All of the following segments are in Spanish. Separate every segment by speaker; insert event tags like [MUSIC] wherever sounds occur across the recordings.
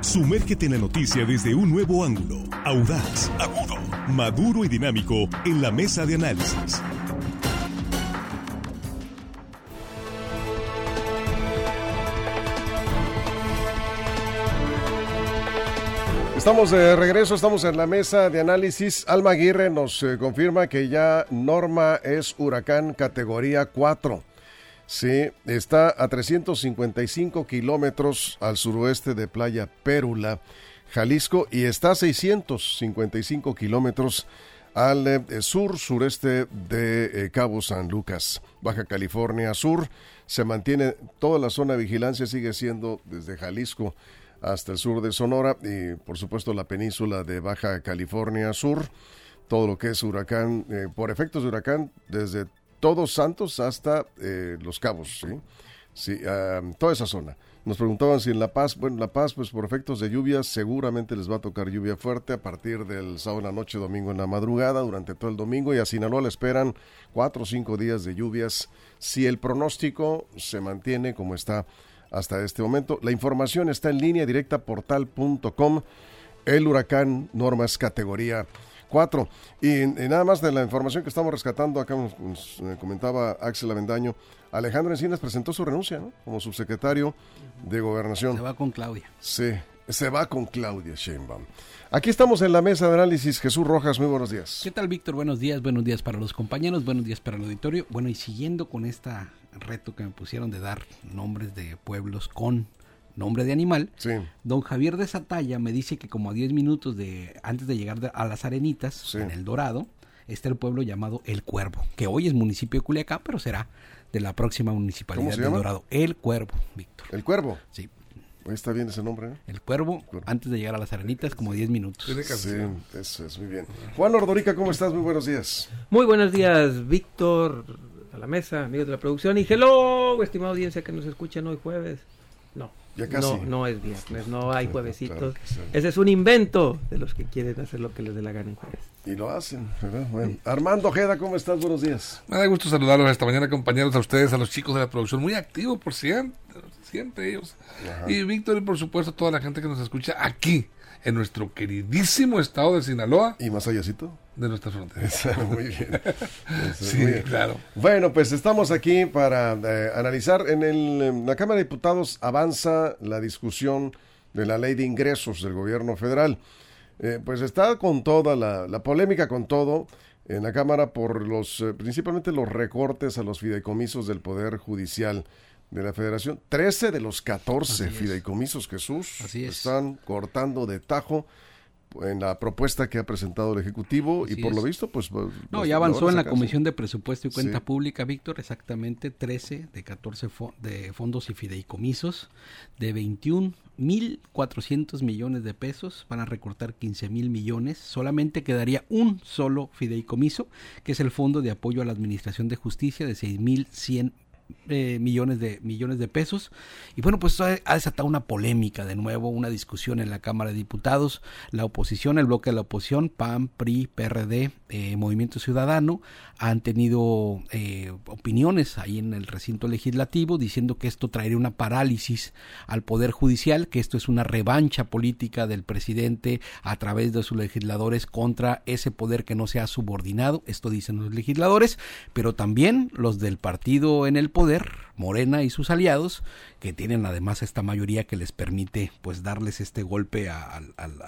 Speaker 1: Sumérgete en la noticia desde un nuevo ángulo, audaz, agudo, maduro y dinámico en la mesa de análisis.
Speaker 2: Estamos de regreso, estamos en la mesa de análisis. Alma Aguirre nos eh, confirma que ya Norma es huracán categoría 4. Sí, está a 355 kilómetros al suroeste de Playa Pérula, Jalisco, y está a 655 kilómetros al eh, sur sureste de eh, Cabo San Lucas, Baja California Sur. Se mantiene toda la zona de vigilancia, sigue siendo desde Jalisco hasta el sur de Sonora y por supuesto la península de Baja California Sur, todo lo que es huracán, eh, por efectos de huracán, desde Todos Santos hasta eh, Los Cabos, ¿sí? Sí, toda esa zona. Nos preguntaban si en La Paz, bueno, La Paz, pues por efectos de lluvia, seguramente les va a tocar lluvia fuerte a partir del sábado en la noche, domingo en la madrugada, durante todo el domingo, y a Sinaloa le esperan cuatro o cinco días de lluvias si el pronóstico se mantiene como está hasta este momento. La información está en línea directa portal.com. El huracán Normas categoría 4. Y, nada más de la información que estamos rescatando, acá nos, comentaba Axel Avendaño, Alejandro Encinas presentó su renuncia ¿no? como subsecretario de Gobernación.
Speaker 3: Se va con Claudia.
Speaker 2: Sí, se va con Claudia Sheinbaum. Aquí estamos en la mesa de análisis. Jesús Rojas, muy buenos días.
Speaker 3: ¿Qué tal, Víctor? Buenos días, buenos días para los compañeros, buenos días para el auditorio. Bueno, y siguiendo con esta reto que me pusieron de dar nombres de pueblos con nombre de animal. Don Javier de Satalla me dice que como a 10 minutos de antes de llegar a las Arenitas, en El Dorado, está el pueblo llamado El Cuervo, que hoy es municipio de Culiacán, pero será de la próxima municipalidad de El Dorado. El Cuervo, Víctor.
Speaker 2: ¿El Cuervo?
Speaker 3: Sí.
Speaker 2: está bien ese nombre. ¿eh?
Speaker 3: El Cuervo, antes de llegar a las Arenitas, como 10 minutos.
Speaker 2: Sí, eso es muy bien. Juan Ordorica, ¿cómo estás? Muy buenos días.
Speaker 4: Muy buenos días, Víctor, a la mesa, amigos de la producción. Y hello, estimada audiencia que nos escuchan hoy jueves. No, no, no es viernes, no hay juevesitos. Ese es un invento de los que quieren hacer lo que les dé la gana en jueves.
Speaker 2: Y lo hacen, Armando Ojeda, ¿cómo estás? Buenos días.
Speaker 5: Me da gusto saludarlos esta mañana, compañeros, a ustedes, a los chicos de la producción, muy activos por siempre, siempre ellos. Y Víctor y por supuesto toda la gente que nos escucha aquí en nuestro queridísimo estado de Sinaloa.
Speaker 2: ¿Y más allácito?
Speaker 5: De nuestra frontera.
Speaker 2: muy bien. [LAUGHS]
Speaker 5: sí, claro.
Speaker 2: Bueno, pues estamos aquí para eh, analizar. En, el, la Cámara de Diputados avanza la discusión de la ley de ingresos del gobierno federal. Eh, pues está con toda la, la, polémica, con todo en la Cámara por los, eh, principalmente los recortes a los fideicomisos del Poder Judicial de la Federación. 13 de los 14 fideicomisos, Jesús, están cortando de tajo en la propuesta que ha presentado el Ejecutivo y por lo visto, pues...
Speaker 3: No, ya avanzó en la Comisión de Presupuesto y Cuenta Pública, Víctor, exactamente 13 de 14 de fondos y fideicomisos de 21.400 millones de pesos, van a recortar 15 mil millones, solamente quedaría un solo fideicomiso, que es el Fondo de Apoyo a la Administración de Justicia de 6.100 eh, millones de millones de pesos. Y bueno pues ha, desatado una polémica de nuevo una discusión en la Cámara de Diputados la oposición el bloque de la oposición PAN PRI PRD eh, Movimiento Ciudadano han tenido eh, opiniones ahí en el recinto legislativo diciendo que esto traería una parálisis al poder judicial que esto es una revancha política del presidente a través de sus legisladores contra ese poder que no se ha subordinado esto dicen los legisladores pero también los del partido en el poder poder, Morena y sus aliados, que tienen además esta mayoría que les permite pues darles este golpe a,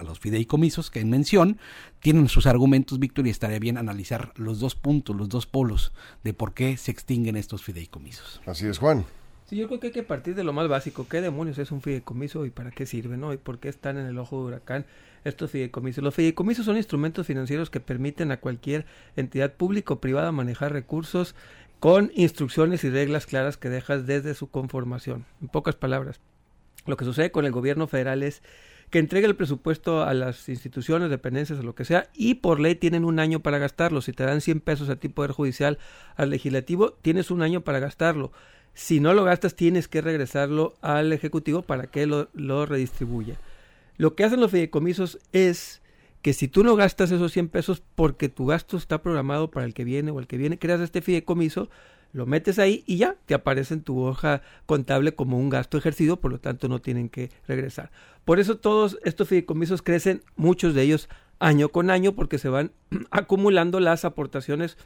Speaker 3: los fideicomisos que en mención, tienen sus argumentos, Víctor, y estaría bien analizar los dos puntos, los dos polos de por qué se extinguen estos fideicomisos.
Speaker 2: Así es, Juan.
Speaker 4: Sí, yo creo que hay que partir de lo más básico. ¿Qué demonios es un fideicomiso y para qué sirve, no? ¿Y por qué están en el ojo de huracán estos fideicomisos? Los fideicomisos son instrumentos financieros que permiten a cualquier entidad pública o privada manejar recursos con instrucciones y reglas claras que dejas desde su conformación. En pocas palabras, lo que sucede con el gobierno federal es que entrega el presupuesto a las instituciones, dependencias o lo que sea, y por ley tienen un año para gastarlo. Si te dan 100 pesos a ti, Poder Judicial, al Legislativo, tienes un año para gastarlo. Si no lo gastas, tienes que regresarlo al Ejecutivo para que lo, lo redistribuya. Lo que hacen los fideicomisos es que si tú no gastas esos 100 pesos porque tu gasto está programado para el que viene o el que viene, creas este fideicomiso, lo metes ahí y ya te aparece en tu hoja contable como un gasto ejercido, por lo tanto no tienen que regresar. Por eso todos estos fideicomisos crecen, muchos de ellos año con año, porque se van [CLEARS THROAT] acumulando las aportaciones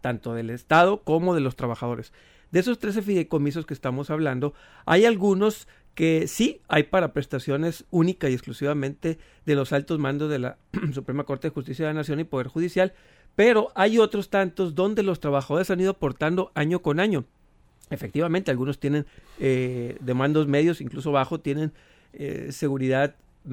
Speaker 4: tanto del Estado como de los trabajadores. De esos 13 fideicomisos que estamos hablando, hay algunos que sí hay para prestaciones única y exclusivamente de los altos mandos de la [CLEARS THROAT] Suprema Corte de Justicia de la Nación y Poder Judicial, pero hay otros tantos donde los trabajadores han ido aportando año con año. Efectivamente, algunos tienen eh, demandos medios, incluso bajo, tienen eh, seguridad mm,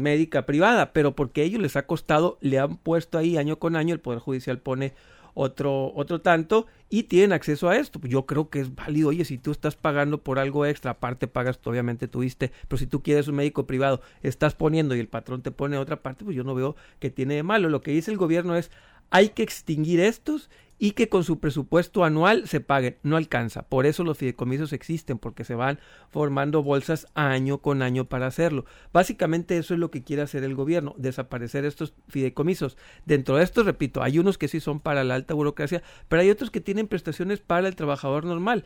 Speaker 4: médica privada, pero porque a ellos les ha costado, le han puesto ahí año con año, el Poder Judicial pone otro, otro tanto y tienen acceso a esto. Yo creo que es válido. Oye, si tú estás pagando por algo extra, aparte pagas, obviamente tuviste, pero si tú quieres un médico privado, estás poniendo y el patrón te pone otra parte, pues yo no veo que tiene de malo. Lo que dice el gobierno es, hay que extinguir estos y que con su presupuesto anual se paguen. No alcanza. Por eso los fideicomisos existen, porque se van formando bolsas año con año para hacerlo. Básicamente eso es lo que quiere hacer el gobierno, desaparecer estos fideicomisos. Dentro de estos, repito, hay unos que sí son para la alta burocracia, pero hay otros que tienen prestaciones para el trabajador normal.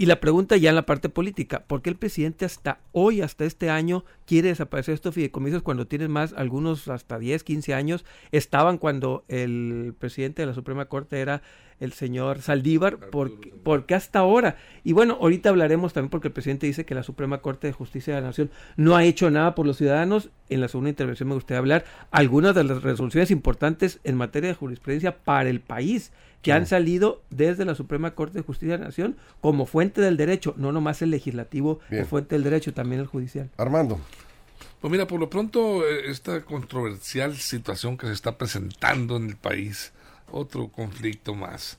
Speaker 4: Y la pregunta ya en la parte política, ¿por qué el presidente hasta hoy, hasta este año, quiere desaparecer estos fideicomisos cuando tienen más, algunos hasta 10, 15 años, estaban cuando el presidente de la Suprema Corte era el señor Saldívar, porque, porque hasta ahora, y bueno, ahorita hablaremos también porque el presidente dice que la Suprema Corte de Justicia de la Nación no ha hecho nada por los ciudadanos, en la segunda intervención me gustaría hablar algunas de las resoluciones importantes en materia de jurisprudencia para el país, que han salido desde la Suprema Corte de Justicia de la Nación como fuente del derecho, no nomás el legislativo fuente del derecho, también el judicial.
Speaker 2: Armando.
Speaker 5: Pues mira, por lo pronto, eh, esta controversial situación que se está presentando en el país, otro conflicto más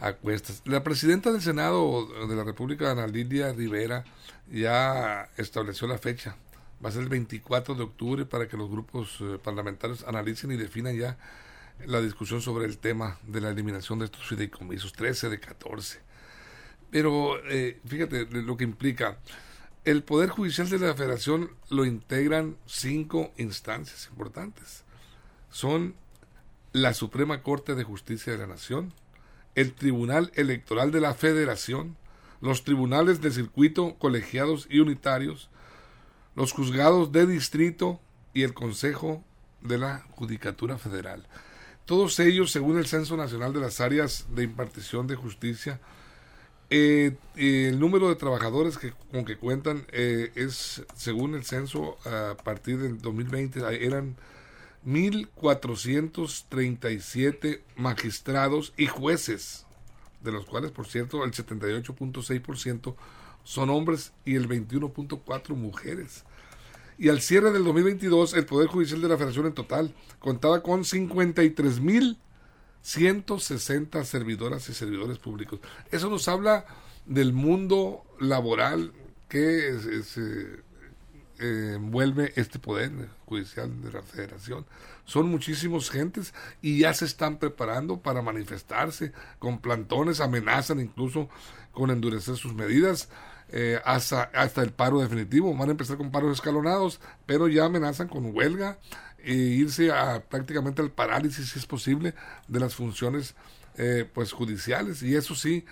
Speaker 5: a cuestas. La presidenta del Senado de la República, Ana Lidia Rivera, ya estableció la fecha. Va a ser el 24 de octubre para que los grupos eh, parlamentarios analicen y definan ya la discusión sobre el tema de la eliminación de estos fideicomisos, 13 de 14. Pero eh, fíjate lo que implica. El Poder Judicial de la Federación lo integran cinco instancias importantes. Son la Suprema Corte de Justicia de la Nación, el Tribunal Electoral de la Federación, los tribunales de circuito colegiados y unitarios, los juzgados de distrito y el Consejo de la Judicatura Federal. Todos ellos, según el Censo Nacional de las Áreas de Impartición de Justicia, eh, el número de trabajadores que, con que cuentan eh, es, según el censo, a partir del 2020 eran 1.437 magistrados y jueces, de los cuales, por cierto, el 78.6% son hombres y el 21.4% mujeres y al cierre del 2022 el Poder Judicial de la Federación en total contaba con 53.160 servidoras y servidores públicos. Eso nos habla del mundo laboral que se eh, envuelve este Poder Judicial de la Federación. Son muchísimos gentes y ya se están preparando para manifestarse con plantones, amenazan incluso con endurecer sus medidas eh, hasta, hasta el paro definitivo. Van a empezar con paros escalonados, pero ya amenazan con huelga e irse a prácticamente al parálisis, si es posible, de las funciones eh, pues judiciales. Y eso sí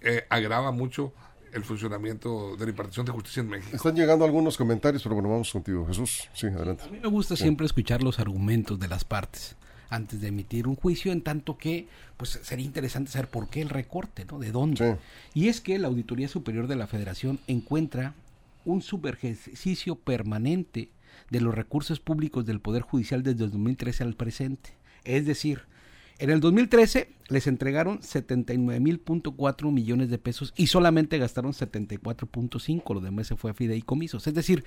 Speaker 5: eh, agrava mucho el funcionamiento de la impartición de justicia en México.
Speaker 2: Están llegando algunos comentarios, pero bueno, vamos contigo, Jesús. Sí, adelante.
Speaker 3: A mí me gusta siempre escuchar los argumentos de las partes antes de emitir un juicio, en tanto que pues sería interesante saber por qué el recorte, ¿no? ¿De dónde? Y es que la Auditoría Superior de la Federación encuentra un subejercicio permanente de los recursos públicos del Poder Judicial desde el 2013 al presente. Es decir, en el 2013 les entregaron 79.4 millones de pesos y solamente gastaron 74.5, lo demás se fue a fideicomisos. Es decir,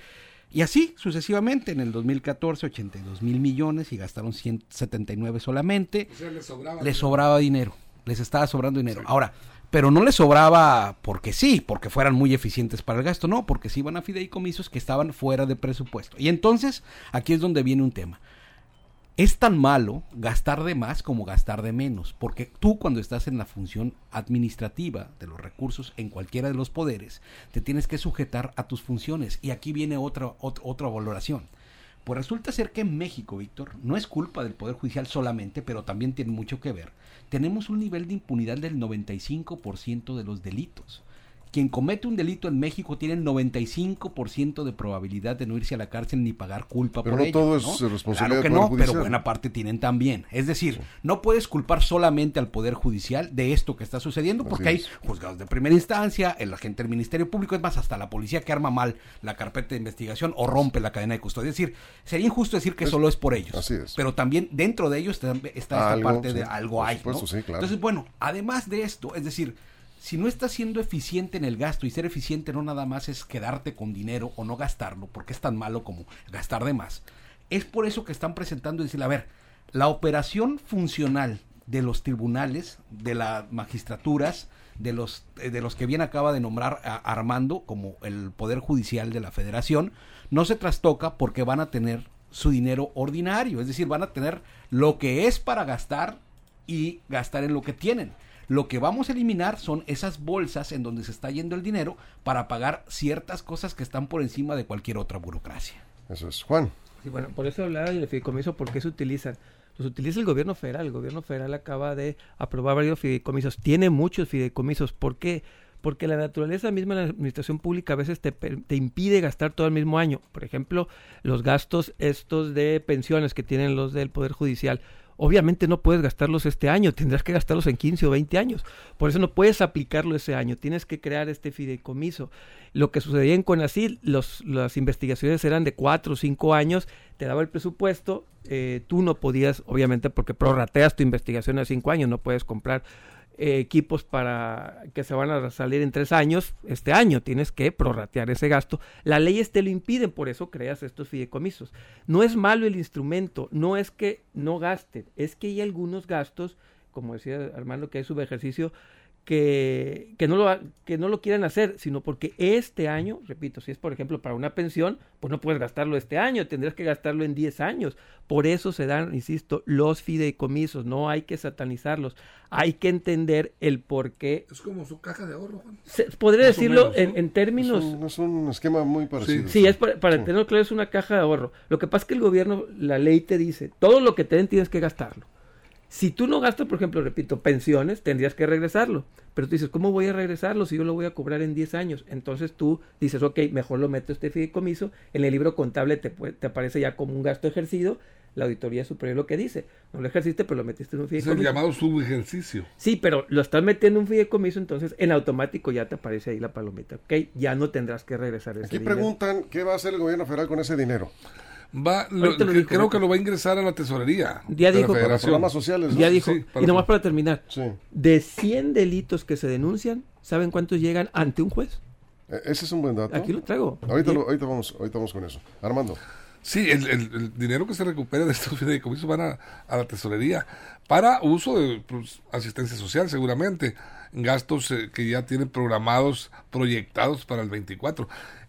Speaker 3: y así sucesivamente, en el 2014 82 mil millones y gastaron 179 solamente. les sobraba, dinero, les estaba sobrando dinero. Ahora, pero no les sobraba porque sí, porque fueran muy eficientes para el gasto, no, porque sí iban a fideicomisos que estaban fuera de presupuesto. Y entonces, aquí es donde viene un tema es tan malo gastar de más como gastar de menos, porque tú cuando estás en la función administrativa de los recursos en cualquiera de los poderes, te tienes que sujetar a tus funciones. Y aquí viene otra, otra, valoración. Pues resulta ser que en México, Víctor, no es culpa del Poder Judicial solamente, pero también tiene mucho que ver. Tenemos un nivel de impunidad del 95% de los delitos quien comete un delito en México tiene el 95% de probabilidad de no irse a la cárcel ni pagar culpa
Speaker 2: pero
Speaker 3: por
Speaker 2: no
Speaker 3: ello.
Speaker 2: todo es responsabilidad
Speaker 3: claro que no, pero buena parte tienen también. Es decir, no puedes culpar solamente al Poder Judicial de esto que está sucediendo, porque hay juzgados de primera instancia, el agente del Ministerio Público, es más, hasta la policía que arma mal la carpeta de investigación o rompe la cadena de custodia. Es decir, sería injusto decir que solo es por ellos.
Speaker 2: Así es.
Speaker 3: Pero también dentro de ellos está, esta parte de algo hay.
Speaker 2: Supuesto, claro.
Speaker 3: Entonces, bueno, además de esto, es decir, si no estás siendo eficiente en el gasto y ser eficiente no nada más es quedarte con dinero o no gastarlo, porque es tan malo como gastar de más, es por eso que están presentando y decir, a ver, la operación funcional de los tribunales, de las magistraturas, de los, eh, de los que bien acaba de nombrar Armando como el Poder Judicial de la Federación, no se trastoca porque van a tener su dinero ordinario, es decir, van a tener lo que es para gastar y gastar en lo que tienen. Lo que vamos a eliminar son esas bolsas en donde se está yendo el dinero para pagar ciertas cosas que están por encima de cualquier otra burocracia.
Speaker 2: Eso es. Juan.
Speaker 4: Sí, bueno, por eso hablaba del fideicomiso, ¿por qué se utilizan? Los utiliza el gobierno federal. El gobierno federal acaba de aprobar varios fideicomisos. Tiene muchos fideicomisos. ¿Por qué? Porque la naturaleza misma de la administración pública a veces te, te, impide gastar todo el mismo año. Por ejemplo, los gastos estos de pensiones que tienen los del Poder Judicial obviamente no puedes gastarlos este año, tendrás que gastarlos en 15 o 20 años. Por eso no puedes aplicarlo ese año, tienes que crear este fideicomiso. Lo que sucedía en Conacyt, las investigaciones eran de 4 o 5 años, te daba el presupuesto, eh, tú no podías, obviamente porque prorrateas tu investigación a 5 años, no puedes comprar eh, equipos para que se van a salir en tres años, este año tienes que prorratear ese gasto. Las leyes te lo impiden, por eso creas estos fideicomisos. No es malo el instrumento, no es que no gasten, es que hay algunos gastos, como decía Armando, que hay subejercicio, que, que, no lo, que no lo quieran hacer, sino porque este año, repito, si es por ejemplo para una pensión, pues no puedes gastarlo este año, tendrías que gastarlo en 10 años. Por eso se dan, insisto, los fideicomisos, no hay que satanizarlos, hay que entender el por qué.
Speaker 5: Es como su caja de ahorro, Juan.
Speaker 4: Se, podría decirlo en, en, términos...
Speaker 2: Es un, es un, esquema muy parecido.
Speaker 4: Sí, sí es para, para sí. tenerlo claro, es una caja de ahorro. Lo que pasa es que el gobierno, la ley te dice, todo lo que te den tienes que gastarlo. Si tú no gastas, por ejemplo, repito, pensiones, tendrías que regresarlo. Pero tú dices, ¿cómo voy a regresarlo si yo lo voy a cobrar en 10 años? Entonces tú dices, ok, mejor lo meto este fideicomiso. En el libro contable te, te aparece ya como un gasto ejercido. La auditoría superior lo que dice. No lo ejerciste, pero lo metiste en un fideicomiso.
Speaker 5: Es el llamado subejercicio.
Speaker 4: Sí, pero lo estás metiendo en un fideicomiso, entonces en automático ya te aparece ahí la palomita. Ok, ya no tendrás que regresar ese
Speaker 2: Aquí
Speaker 4: dinero.
Speaker 2: preguntan, ¿qué va a hacer el gobierno federal con ese dinero?
Speaker 5: Va, lo,
Speaker 4: dijo,
Speaker 5: creo que lo va a ingresar a la tesorería
Speaker 4: Ya
Speaker 5: de
Speaker 4: dijo,
Speaker 5: la federación.
Speaker 2: Programas sociales. ¿no?
Speaker 4: Ya dijo,
Speaker 5: Sí, para
Speaker 4: y nomás para terminar,
Speaker 2: Sí.
Speaker 4: de 100 delitos que se denuncian, ¿saben cuántos llegan ante un juez?
Speaker 2: Eh, Ese es un buen dato.
Speaker 4: Aquí lo traigo.
Speaker 2: Ahorita, lo- ahorita, vamos, ahorita vamos con eso. Armando.
Speaker 5: Sí, el, el- el dinero que se recupera de estos [LAUGHS] fideicomisos van a, a la tesorería para uso de pues, asistencia social, seguramente, gastos eh, que ya tienen programados, proyectados para el 24.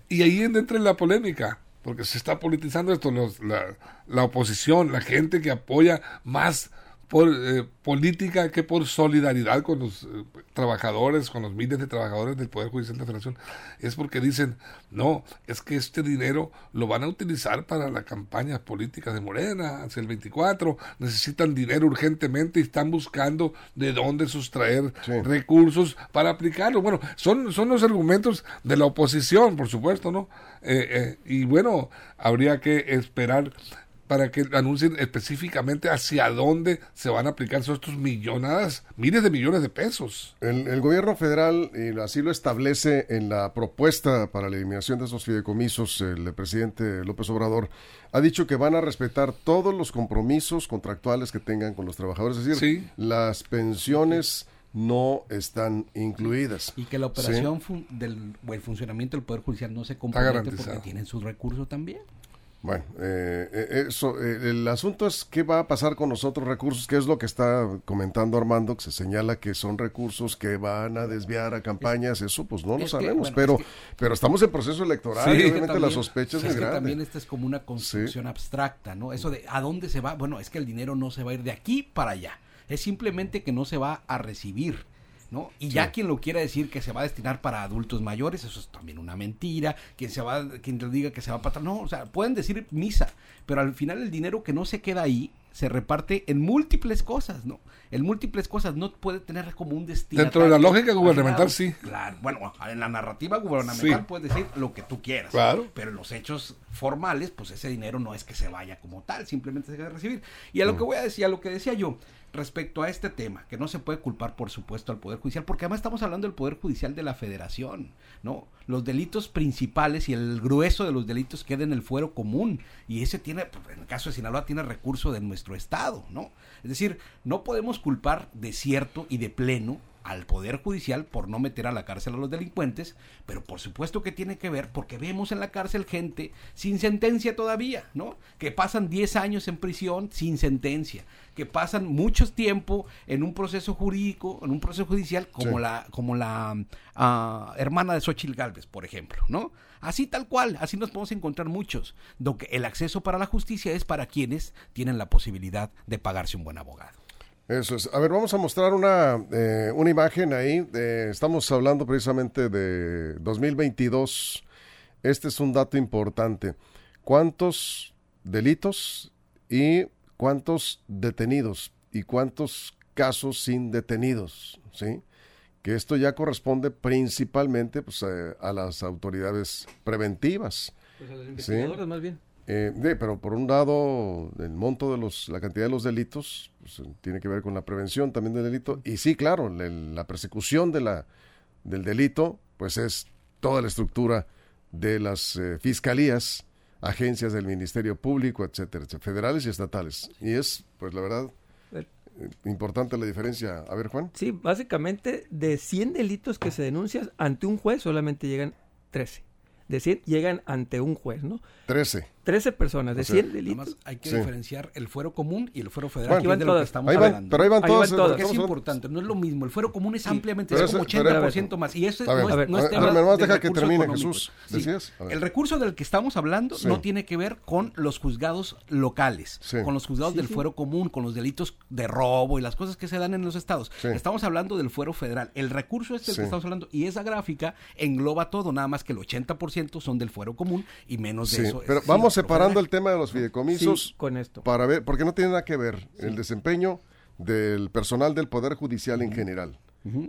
Speaker 5: Y ahí entra la polémica, porque se está politizando esto, los- la, la oposición, la gente que apoya más por eh, política que por solidaridad con los eh, trabajadores, con los miles de trabajadores del Poder Judicial de la Federación, es porque dicen, no, es que este dinero lo van a utilizar para la campaña política de Morena hacia el 24, necesitan dinero urgentemente y están buscando de dónde sustraer
Speaker 2: Sí.
Speaker 5: recursos para aplicarlo. Bueno, son, son los argumentos de la oposición, por supuesto, ¿no? Eh, eh, y bueno, habría que esperar para que anuncien específicamente hacia dónde se van a aplicar estos millonadas, miles de millones de pesos.
Speaker 2: El, el gobierno federal, y así lo establece en la propuesta para la eliminación de esos fideicomisos, el presidente López Obrador ha dicho que van a respetar todos los compromisos contractuales que tengan con los trabajadores. Es decir,
Speaker 5: Sí.
Speaker 2: las pensiones no están incluidas.
Speaker 3: Y que la
Speaker 2: Sí.
Speaker 3: operación fun- del, o el funcionamiento del Poder Judicial no se compromete porque tienen sus recursos también.
Speaker 2: Bueno, eh, eh, eso, eh, el asunto es qué va a pasar con los otros recursos, que es lo que está comentando Armando, que se señala que son recursos que van a desviar a campañas, eso pues no lo
Speaker 3: que,
Speaker 2: sabemos,
Speaker 3: bueno,
Speaker 2: pero,
Speaker 3: es que-
Speaker 2: pero estamos en proceso electoral
Speaker 5: Sí.
Speaker 2: y obviamente la
Speaker 3: también-
Speaker 2: sospecha es
Speaker 3: es
Speaker 2: muy
Speaker 3: que
Speaker 2: grande.
Speaker 3: también esta es como una construcción abstracta, ¿no? Eso de a dónde se va, bueno, es que el dinero no se va a ir de aquí para allá, es simplemente que no se va a recibir. ¿No? Y ya quien lo quiera decir que se va a destinar para adultos mayores, eso es también una mentira. Quien se va, quien te diga que se va para no, o sea, pueden decir misa, pero al final el dinero que no se queda ahí se reparte en múltiples cosas, ¿no? En múltiples cosas no puede tener como un destino.
Speaker 5: Dentro de la lógica gubernamental, sí.
Speaker 3: Claro, bueno, en la narrativa gubernamental puedes decir lo que tú quieras.
Speaker 5: Claro.
Speaker 3: Pero en los hechos formales, pues ese dinero no es que se vaya como tal, simplemente se debe recibir. Y a lo mm. que voy a decir, a lo que decía yo, respecto a este tema, que no se puede culpar, por supuesto, al Poder Judicial, porque además estamos hablando del Poder Judicial de la Federación, ¿no? Los delitos principales y el grueso de los delitos queda en el fuero común, y ese tiene, en el caso de Sinaloa, tiene recurso de nuestro Estado, ¿no? Es decir, no podemos culpar de cierto y de pleno al Poder Judicial por no meter a la cárcel a los delincuentes, pero por supuesto que tiene que ver porque vemos en la cárcel gente sin sentencia todavía, ¿no? Que pasan 10 años en prisión sin sentencia, que pasan mucho tiempo en un proceso jurídico, en un proceso judicial, como la, como la ah, hermana de Xochitl Galvez, por ejemplo, ¿no? Así tal cual, así nos podemos encontrar muchos, donde el acceso para la justicia es para quienes tienen la posibilidad de pagarse un buen abogado.
Speaker 2: Eso es. A ver, vamos a mostrar una, eh, una imagen ahí. estamos hablando precisamente de 2022. Este es un dato importante. ¿Cuántos delitos y cuántos detenidos y cuántos casos sin detenidos? ¿Sí? Que esto ya corresponde principalmente pues, eh, a las autoridades preventivas.
Speaker 4: Pues a los investigadores más bien.
Speaker 2: Eh, pero por un lado, el monto de los, la cantidad de los delitos pues, tiene que ver con la prevención también del delito. Y sí, claro, la persecución de la, del delito, pues es toda la estructura de las eh, fiscalías, agencias del Ministerio Público, etcétera, federales y estatales. Y es, pues la verdad, eh, importante la diferencia. A ver, Juan.
Speaker 4: Sí, básicamente de 100 delitos que se denuncian ante un juez solamente llegan 13 de 100 llegan ante un juez, ¿no?
Speaker 2: 13.
Speaker 4: 13 personas de 100 delitos.
Speaker 3: hay que diferenciar el fuero común y el fuero federal.
Speaker 4: Aquí van todas.
Speaker 3: estamos hablando.
Speaker 2: Pero ahí van todas.
Speaker 3: Es importante, no es lo mismo. El fuero común es ampliamente, es como 80% más. Y eso no, es, no es tema
Speaker 2: ver, deja que termine, Jesús. ¿Decías?
Speaker 3: El recurso del que estamos hablando no tiene que ver con los juzgados locales, con los juzgados del fuero común, con los delitos de robo y las cosas que se dan en los estados. Estamos hablando del fuero federal. El recurso este del que estamos hablando y esa gráfica engloba todo, nada más que el 80% son del fuero común y menos de eso.
Speaker 2: Pero vamos separando el tema de los fideicomisos
Speaker 4: con esto.
Speaker 2: para ver, porque no tiene nada que ver el desempeño del personal del Poder Judicial en general,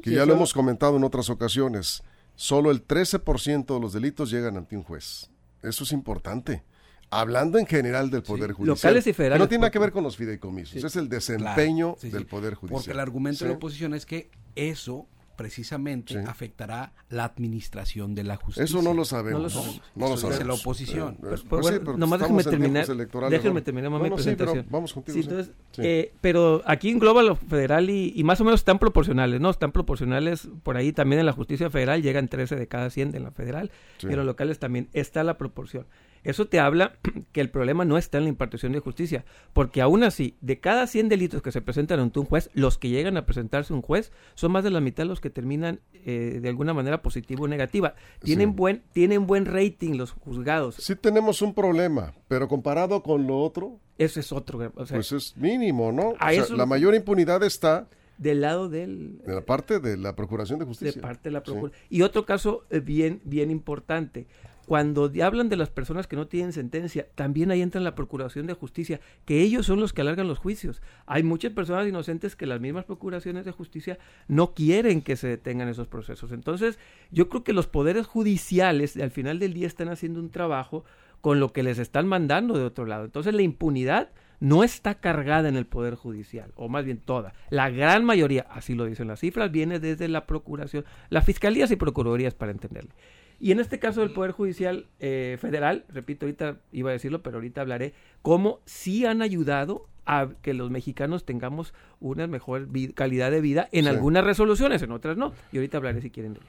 Speaker 2: que ya lo hemos comentado en otras ocasiones. Solo el 13% de los delitos llegan ante un juez. Eso es importante. Hablando en general del Poder Judicial.
Speaker 4: Locales y federales.
Speaker 2: no tiene nada que ver con los fideicomisos. Es el desempeño del Poder Judicial.
Speaker 3: Porque el argumento de la oposición es que eso precisamente afectará la administración de la justicia.
Speaker 2: Eso no lo sabemos. No lo sabemos.
Speaker 3: la oposición.
Speaker 4: Eh, pues, pues, pues nomás déjeme terminar. Déjenme terminar mi presentación.
Speaker 2: Pero vamos contigo.
Speaker 4: entonces, eh, pero aquí engloba lo federal y, más o menos están proporcionales, ¿no? Están proporcionales por ahí también en la justicia federal, llegan 13 de cada 100 en la federal y en los locales también está la proporción. Eso te habla [CLEARS THROAT] que el problema no está en la impartición de justicia, porque aún así, de cada 100 delitos que se presentan ante un juez, los que llegan a presentarse un juez son más de la mitad los que terminan eh, de alguna manera positivo o negativa. Tienen, buen, tienen buen rating los juzgados.
Speaker 2: Sí tenemos un problema, pero comparado con lo otro...
Speaker 4: Ese es otro.
Speaker 2: pues es mínimo, ¿no? la mayor impunidad está
Speaker 4: del lado del
Speaker 2: de la parte de la procuración de justicia
Speaker 4: de parte de la procuración y otro caso eh, bien bien importante cuando hablan de las personas que no tienen sentencia, también ahí entra la Procuración de Justicia, que ellos son los que alargan los juicios. Hay muchas personas inocentes que las mismas Procuraciones de Justicia no quieren que se detengan esos procesos. Entonces, yo creo que los poderes judiciales al final del día están haciendo un trabajo con lo que les están mandando de otro lado. Entonces, la impunidad no está cargada en el Poder Judicial, o más bien toda. La gran mayoría, así lo dicen las cifras, viene desde la Procuración, las Fiscalías y Procuradurías para entenderle. Y en este caso del Poder Judicial eh, Federal, repito, ahorita iba a decirlo, pero ahorita hablaré, cómo sí han ayudado a que los mexicanos tengamos una mejor calidad de vida en algunas resoluciones, en otras no. Y ahorita hablaré si quieren de eso.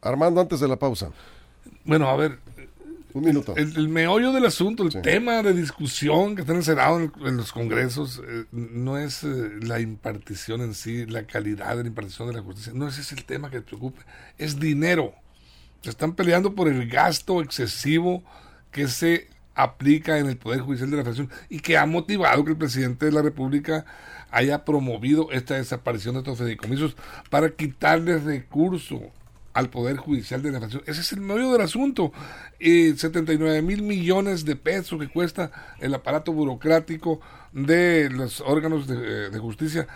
Speaker 2: Armando, antes de la pausa.
Speaker 5: Bueno, a ver.
Speaker 2: Un minuto.
Speaker 5: El, meollo del asunto, el tema de discusión que está encerrado en, los congresos, eh, no es eh, la impartición en sí, la calidad de la impartición de la justicia. No ese es el tema que preocupa. Es dinero se están peleando por el gasto excesivo que se aplica en el Poder Judicial de la Federación y que ha motivado que el presidente de la República haya promovido esta desaparición de estos fideicomisos para quitarles recursos al Poder Judicial de la Federación. Ese es el medio del asunto. y 79 mil millones de pesos que cuesta el aparato burocrático de los órganos de, de justicia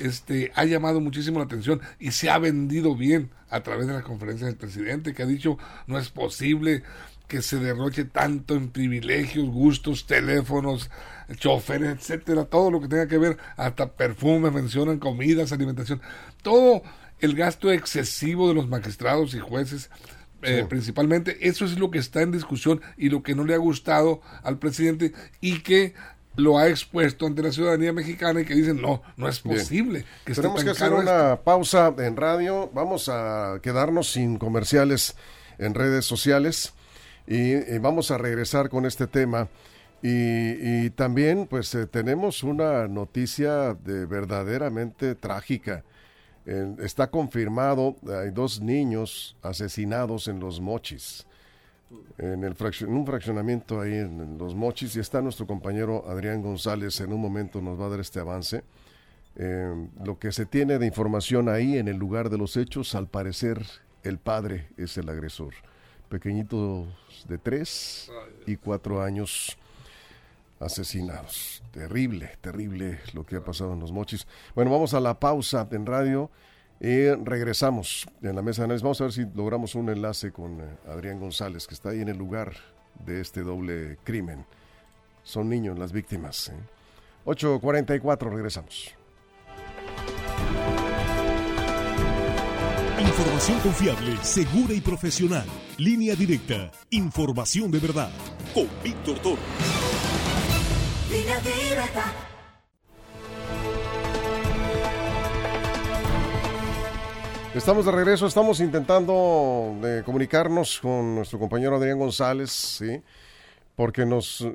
Speaker 5: este, ha llamado muchísimo la atención y se ha vendido bien a través de la conferencia del presidente que ha dicho no es posible que se derroche tanto en privilegios, gustos, teléfonos, choferes, etcétera, todo lo que tenga que ver, hasta perfumes, mencionan comidas, alimentación, todo el gasto excesivo de los magistrados y jueces, eh, principalmente, eso es lo que está en discusión y lo que no le ha gustado al presidente y que lo ha expuesto ante la ciudadanía mexicana y que dicen no, no es posible.
Speaker 2: Que Tenemos que hacer una pausa en radio, vamos a quedarnos sin comerciales en redes sociales y, vamos a regresar con este tema. Y, también pues eh, tenemos una noticia de verdaderamente trágica. está confirmado, hay dos niños asesinados en los mochis, en, el un fraccionamiento ahí en, los mochis, y está nuestro compañero Adrián González, en un momento nos va a dar este avance. Eh, lo que se tiene de información ahí en el lugar de los hechos, al parecer el padre es el agresor pequeñitos de tres y cuatro años asesinados. Terrible, terrible lo que ha pasado en los mochis. Bueno, vamos a la pausa en radio y regresamos en la mesa de análisis. Vamos a ver si logramos un enlace con eh, Adrián González, que está ahí en el lugar de este doble crimen. Son niños las víctimas. 8.44, ¿eh? regresamos.
Speaker 1: Información confiable, segura y profesional. Línea directa. Información de verdad. Con Víctor Toro. Línea directa.
Speaker 2: Estamos de regreso, estamos intentando eh, comunicarnos con nuestro compañero Adrián González, ¿sí? porque nos,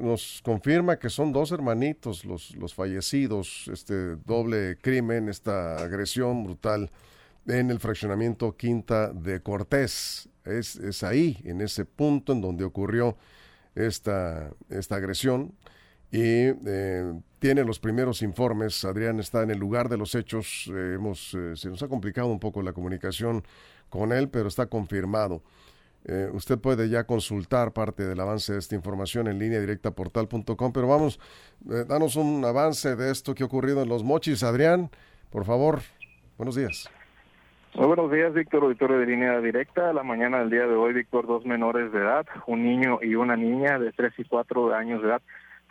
Speaker 2: confirma que son dos hermanitos los, fallecidos, este doble crimen, esta agresión brutal en el fraccionamiento Quinta de Cortés. Es, es ahí, en ese punto en donde ocurrió esta, esta agresión y eh, tiene los primeros informes. Adrián está en el lugar de los hechos. Eh, hemos, eh, se nos ha complicado un poco la comunicación con él, pero está confirmado. usted puede ya consultar parte del avance de esta información en línea directa portal.com, pero vamos, danos un avance de esto que ha ocurrido en los mochis. Adrián, por favor, buenos días.
Speaker 6: Muy buenos días, Víctor, auditorio de línea directa. La mañana del día de hoy, Víctor, dos menores de edad, un niño y una niña de tres y cuatro años de edad,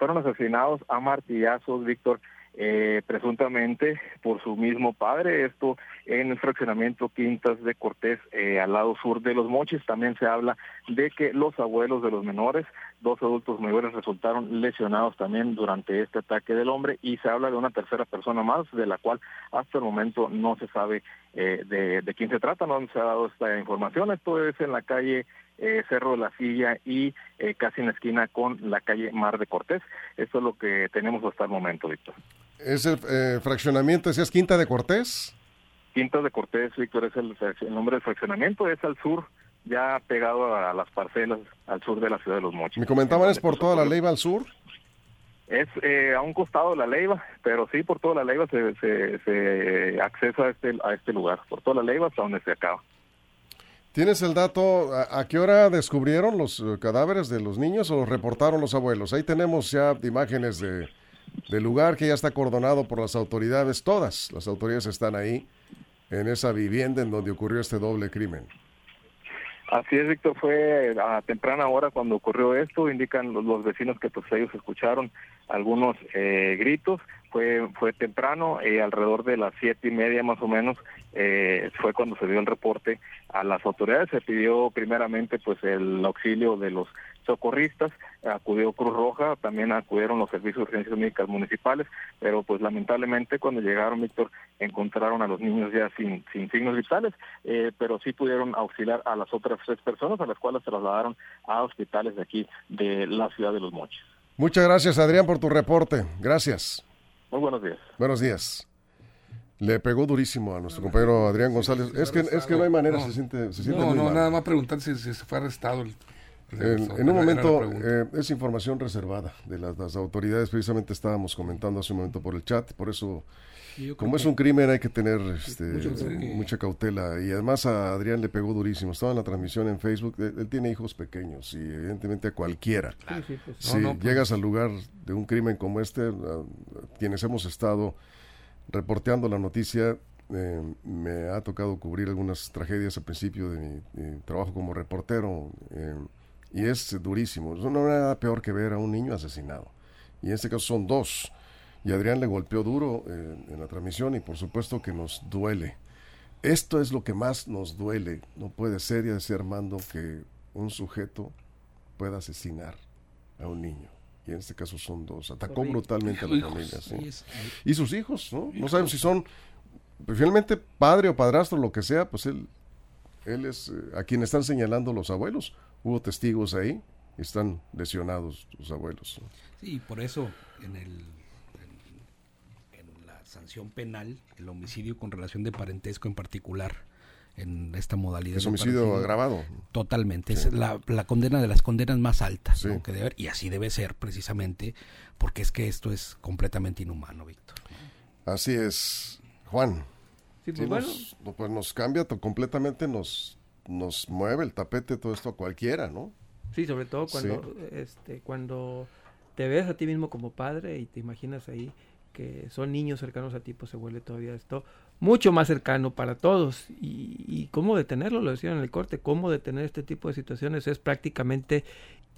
Speaker 6: fueron asesinados a martillazos, Víctor, eh, presuntamente por su mismo padre. Esto en el fraccionamiento Quintas de Cortés, eh, al lado sur de Los Mochis. También se habla de que los abuelos de los menores, dos adultos mayores, resultaron lesionados también durante este ataque del hombre y se habla de una tercera persona más, de la cual hasta el momento no se sabe eh, de, de quién se trata, no se ha dado esta información. Esto es en la calle eh, Cerro de la Silla y eh, casi en la esquina con la calle Mar de Cortés. Esto es lo que tenemos hasta el momento, Víctor.
Speaker 2: ¿Es el eh, fraccionamiento, es Quinta de Cortés?
Speaker 6: Quinta de Cortés, Víctor, es el, nombre del fraccionamiento, es al sur, ya pegado a las parcelas al sur de la ciudad de Los Mochis.
Speaker 2: ¿Me comentaban es por toda la Leiva al sur?
Speaker 6: Es a un costado de la Leiva, pero sí, por toda la Leiva se, se, se accesa a este, a este lugar, por toda la Leiva hasta donde se acaba.
Speaker 2: ¿Tienes el dato? ¿A, qué hora descubrieron los eh, cadáveres de los niños o los reportaron los abuelos? Ahí tenemos ya imágenes de, del lugar que ya está cordonado por las autoridades. Todas las autoridades están ahí, en esa vivienda en donde ocurrió este doble crimen.
Speaker 6: Así es, Víctor, fue a temprana hora cuando ocurrió esto, indican los, vecinos que pues ellos escucharon algunos eh, gritos, fue fue temprano, eh, alrededor de las siete y media más o menos, eh, fue cuando se dio el reporte a las autoridades, se pidió primeramente pues el auxilio de los socorristas, acudió Cruz Roja, también acudieron los servicios de urgencias médicas municipales, pero pues lamentablemente cuando llegaron, Víctor, encontraron a los niños ya sin, sin signos vitales, eh, pero sí pudieron auxiliar a las otras tres personas, a las cuales se trasladaron a hospitales de aquí, de la ciudad de Los Mochis.
Speaker 2: Muchas gracias, Adrián, por tu reporte. Gracias.
Speaker 6: Muy buenos días.
Speaker 2: Buenos días. Le pegó durísimo a nuestro compañero Adrián González. Es que, es que no hay manera, se siente, se siente
Speaker 5: No, no, nada más preguntar si, se fue arrestado el
Speaker 2: en un momento eh, es información reservada de las, autoridades. Precisamente estábamos comentando hace un momento por el chat, por eso, como es un crimen, hay que tener este, mucha cautela. Y además a Adrián le pegó durísimo. Estaba en la transmisión en Facebook. Él, tiene hijos pequeños y evidentemente a cualquiera. Pues, si pues. llegas al lugar de un crimen como este, quienes hemos estado reporteando la noticia, eh, me ha tocado cubrir algunas tragedias al principio de mi, trabajo como reportero eh, y es durísimo. No hay nada peor que ver a un niño asesinado. Y en este caso son dos. Y Adrián le golpeó duro eh, en la transmisión y por supuesto que nos duele. Esto es lo que más nos duele. No puede ser, ya decía Armando, que un sujeto pueda asesinar a un niño. Y en este caso son dos. Atacó brutalmente a la familia. Y sus hijos, ¿no? No sabemos si son pues, finalmente padre o padrastro, lo que sea, pues él, él es eh, a quien están señalando los abuelos. Hubo testigos ahí, están lesionados los abuelos.
Speaker 3: Sí, por eso en, el, sanción penal, el homicidio con relación de parentesco en particular, en esta modalidad.
Speaker 2: Es homicidio agravado.
Speaker 3: Totalmente, es la, la, condena de las condenas más altas que debe y así debe ser precisamente, porque es que esto es completamente inhumano, Víctor.
Speaker 2: Así es. Juan. Pues nos, pues nos cambia completamente, nos, nos mueve el tapete todo esto a cualquiera, ¿no?
Speaker 4: Sí, sobre todo cuando, este, cuando te ves a ti mismo como padre y te imaginas ahí que son niños cercanos a ti, pues se vuelve todavía esto mucho más cercano para todos. Y, y cómo detenerlo, lo decían en el corte, cómo detener este tipo de situaciones es prácticamente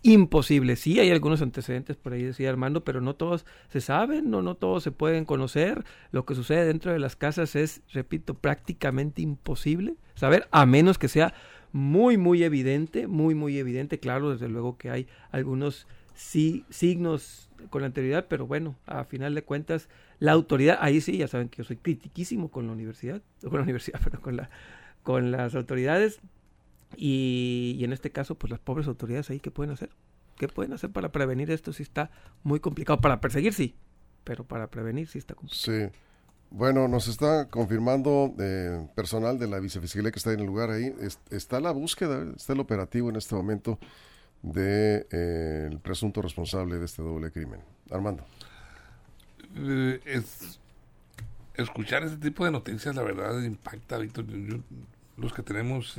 Speaker 4: imposible. Sí hay algunos antecedentes por ahí, decía Armando, pero no todos se saben, no, no todos se pueden conocer. Lo que sucede dentro de las casas es, repito, prácticamente imposible saber, a menos que sea muy, muy evidente, muy, muy evidente. Claro, desde luego que hay algunos sí, signos con anterioridad, pero bueno, a final de cuentas, la autoridad, ahí sí, ya saben que yo soy critiquísimo con la universidad, [LAUGHS] con la universidad, pero con, la, con las autoridades, y, en este caso, pues las pobres autoridades ahí, ¿qué pueden hacer? ¿Qué pueden hacer para prevenir esto si está muy complicado? Para perseguir, sí, pero para prevenir sí está complicado.
Speaker 2: Sí. Bueno, nos está confirmando eh, personal de la vicefiscalía que está en el lugar ahí. está la búsqueda, está el operativo en este momento de eh, presunto responsable de este doble crimen. Armando.
Speaker 5: Eh, es, escuchar ese tipo de noticias, la verdad, impacta, Víctor. los que tenemos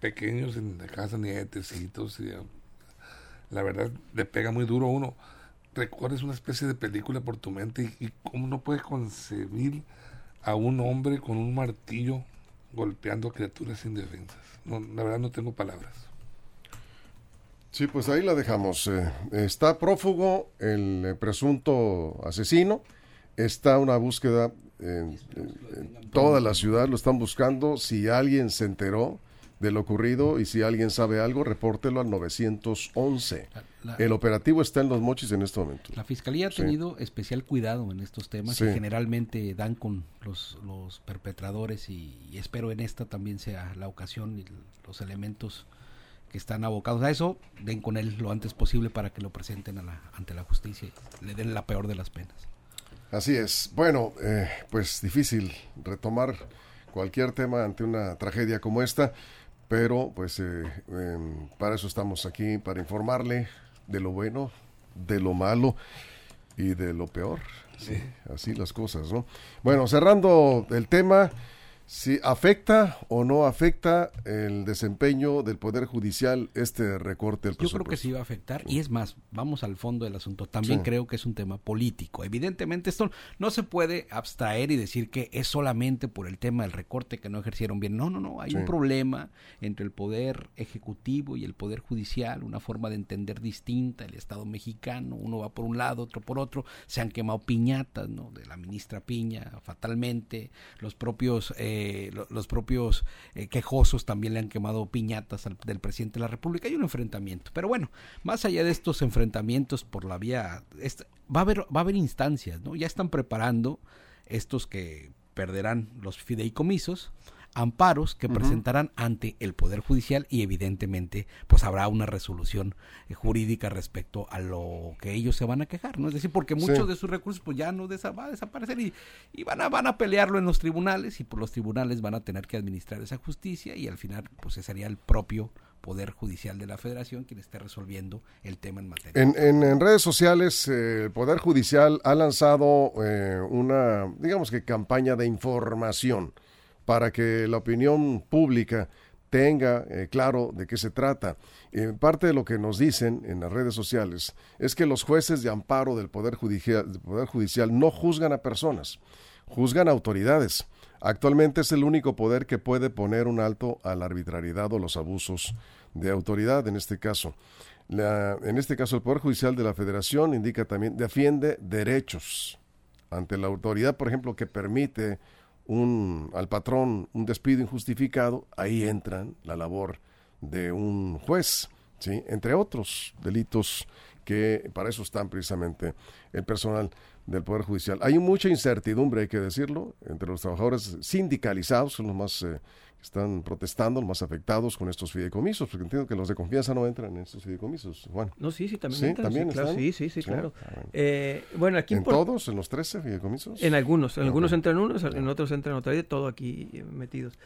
Speaker 5: pequeños en la casa, nietecitos, y la verdad le pega muy duro a uno. Recuerdas una especie de película por tu mente y, cómo no puedes concebir a un hombre con un martillo golpeando a criaturas indefensas. No, la verdad no tengo palabras.
Speaker 2: Sí, pues ahí la dejamos. Eh, está prófugo el eh, presunto asesino. Está una búsqueda en, toda la ciudad, lo están buscando. Si alguien se enteró, de lo ocurrido y si alguien sabe algo, repórtelo al 911. el operativo está en los mochis en este momento.
Speaker 3: La Fiscalía ha tenido especial cuidado en estos temas que generalmente dan con los, los perpetradores y, espero en esta también sea la ocasión y los elementos que están abocados a eso, den con él lo antes posible para que lo presenten a la, ante la justicia y le den la peor de las penas.
Speaker 2: Así es. Bueno, eh, pues difícil retomar cualquier tema ante una tragedia como esta pero pues eh, em, para eso estamos aquí, para informarle de lo bueno, de lo malo y de lo peor. Sí. Así las cosas, ¿no? Bueno, cerrando el tema, si afecta o no afecta el desempeño del Poder Judicial este recorte del
Speaker 3: Yo creo que sí va a afectar y es más, vamos al fondo del asunto. También creo que es un tema político. Evidentemente esto no se puede abstraer y decir que es solamente por el tema del recorte que no ejercieron bien. No, no, no, hay un problema entre el Poder Ejecutivo y el Poder Judicial, una forma de entender distinta el Estado mexicano. Uno va por un lado, otro por otro. Se han quemado piñatas, ¿no? De la ministra Piña, fatalmente. Los propios... Eh, eh, los propios eh, quejosos también le han quemado piñatas al, del presidente de la República. Hay un enfrentamiento. Pero bueno, más allá de estos enfrentamientos por la vía, va, a haber, va a haber instancias, ¿no? Ya están preparando estos que perderán los fideicomisos amparos que presentarán ante el Poder Judicial y evidentemente pues habrá una resolución eh, jurídica respecto a lo que ellos se van a quejar, ¿no? Es decir, porque muchos de sus recursos pues ya no desa va a desaparecer y, y, van, a, van a pelearlo en los tribunales y por los tribunales van a tener que administrar esa justicia y al final pues sería el propio Poder Judicial de la Federación quien esté resolviendo el tema en materia.
Speaker 2: En, redes sociales, eh, el Poder Judicial ha lanzado eh, una, digamos que, campaña de información para que la opinión pública tenga eh, claro de qué se trata. parte de lo que nos dicen en las redes sociales es que los jueces de amparo del Poder Judicial, del Poder Judicial no juzgan a personas, juzgan a autoridades. Actualmente es el único poder que puede poner un alto a la arbitrariedad o los abusos de autoridad en este caso. en este caso, el Poder Judicial de la Federación indica también, defiende derechos ante la autoridad, por ejemplo, que permite un, al patrón un despido injustificado, ahí entra la labor de un juez, ¿sí? entre otros delitos que para eso están precisamente el personal del Poder Judicial. Hay mucha incertidumbre, hay que decirlo, entre los trabajadores sindicalizados, son los más eh, están protestando, los más afectados con estos fideicomisos, porque entiendo que los de confianza no entran en estos fideicomisos. Juan.
Speaker 4: No, sí, sí, también entran. ¿también
Speaker 2: claro,
Speaker 4: sí, sí, sí, claro.
Speaker 2: Ah, eh, bueno. aquí ¿En todos, en los 13 fideicomisos?
Speaker 4: En algunos, en algunos entran unos, en otros entran otros, todo aquí eh, metidos.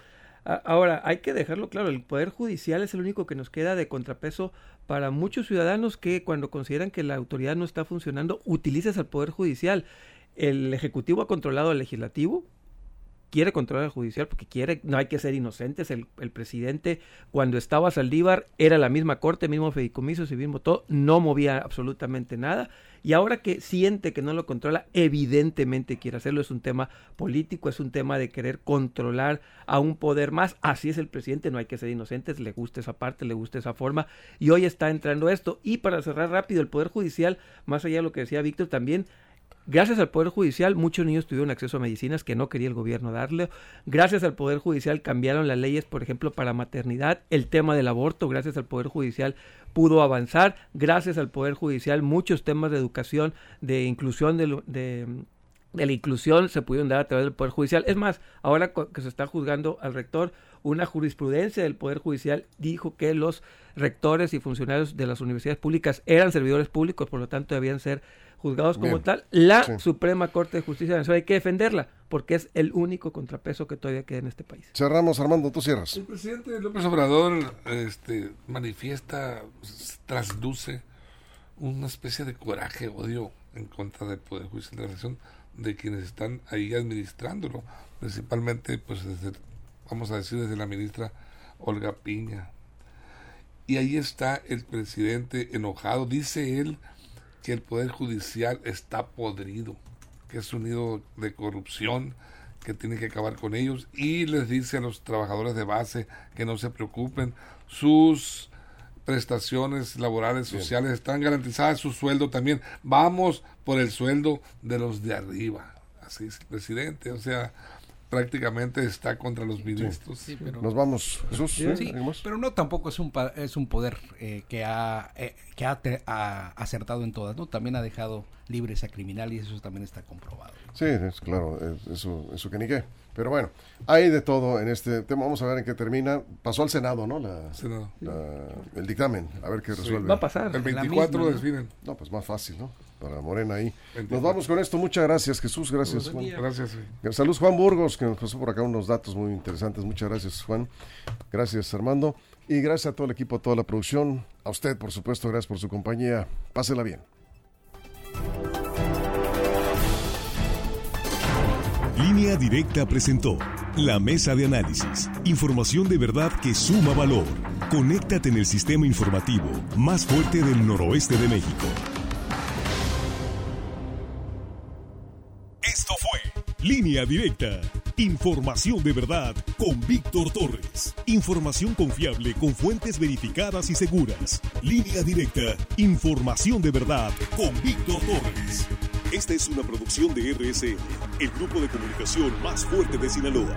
Speaker 4: Ahora, hay que dejarlo claro, el Poder Judicial es el único que nos queda de contrapeso para muchos ciudadanos que cuando consideran que la autoridad no está funcionando, utilizas al Poder Judicial. El Ejecutivo ha controlado al Legislativo, quiere controlar al judicial porque quiere, no hay que ser inocentes. El, el, presidente, cuando estaba Saldívar, era la misma corte, mismo fedicomiso, y mismo todo, no movía absolutamente nada. Y ahora que siente que no lo controla, evidentemente quiere hacerlo. Es un tema político, es un tema de querer controlar a un poder más. Así es el presidente, no hay que ser inocentes, le gusta esa parte, le gusta esa forma. Y hoy está entrando esto. Y para cerrar rápido, el Poder Judicial, más allá de lo que decía Víctor, también Gracias al Poder Judicial, muchos niños tuvieron acceso a medicinas que no quería el gobierno darle. Gracias al Poder Judicial cambiaron las leyes, por ejemplo, para maternidad. El tema del aborto, gracias al Poder Judicial, pudo avanzar. Gracias al Poder Judicial, muchos temas de educación, de inclusión de, de la inclusión se pudieron dar a través del Poder Judicial. Es más, ahora que se está juzgando al rector, una jurisprudencia del Poder Judicial dijo que los rectores y funcionarios de las universidades públicas eran servidores públicos, por lo tanto debían ser juzgados como tal. La Suprema Corte de Justicia de Venezuela hay que defenderla porque es el único contrapeso que todavía queda en este país.
Speaker 2: Cerramos, Armando, tú cierras.
Speaker 5: El presidente López Obrador este, manifiesta, trasduce una especie de coraje, odio en contra del Poder Judicial de la Nación de quienes están ahí administrándolo, principalmente, pues, desde, vamos a decir, desde la ministra Olga Piña. Y ahí está el presidente enojado, dice él, que el Poder Judicial está podrido, que es un nido de corrupción, que tiene que acabar con ellos y les dice a los trabajadores de base que no se preocupen, sus prestaciones laborales, sociales están garantizadas, su sueldo también, vamos por el sueldo de los de arriba, así es el presidente, o sea, prácticamente está contra los ministros.
Speaker 2: Nos vamos, Jesús.
Speaker 3: Sí, pero no tampoco es un es un poder eh, que ha eh, que ha, acertado en todas, ¿no? También ha dejado libres a criminales y eso también está comprobado.
Speaker 2: Sí, es claro, eso eso que ni qué. Pero bueno, hay de todo en este tema. Vamos a ver en qué termina. Pasó al Senado, ¿no? La, el dictamen, a ver qué resuelve.
Speaker 4: Va a pasar.
Speaker 5: El 24 definen.
Speaker 2: No, pues más fácil, ¿no? Para Morena ahí. Nos vamos con esto. Muchas gracias, Jesús. Gracias, Juan.
Speaker 5: Gracias.
Speaker 2: Saludos, Juan Burgos, que nos pasó por acá unos datos muy interesantes. Muchas gracias, Juan. Gracias, Armando. Y gracias a todo el equipo, a toda la producción. A usted, por supuesto, gracias por su compañía. Pásela bien.
Speaker 1: Línea Directa presentó la mesa de análisis. Información de verdad que suma valor. Conéctate en el sistema informativo más fuerte del noroeste de México. Línea Directa. Información de verdad con Víctor Torres. Información confiable con fuentes verificadas y seguras. Línea Directa. Información de verdad con Víctor Torres. Esta es una producción de RSN, el grupo de comunicación más fuerte de Sinaloa.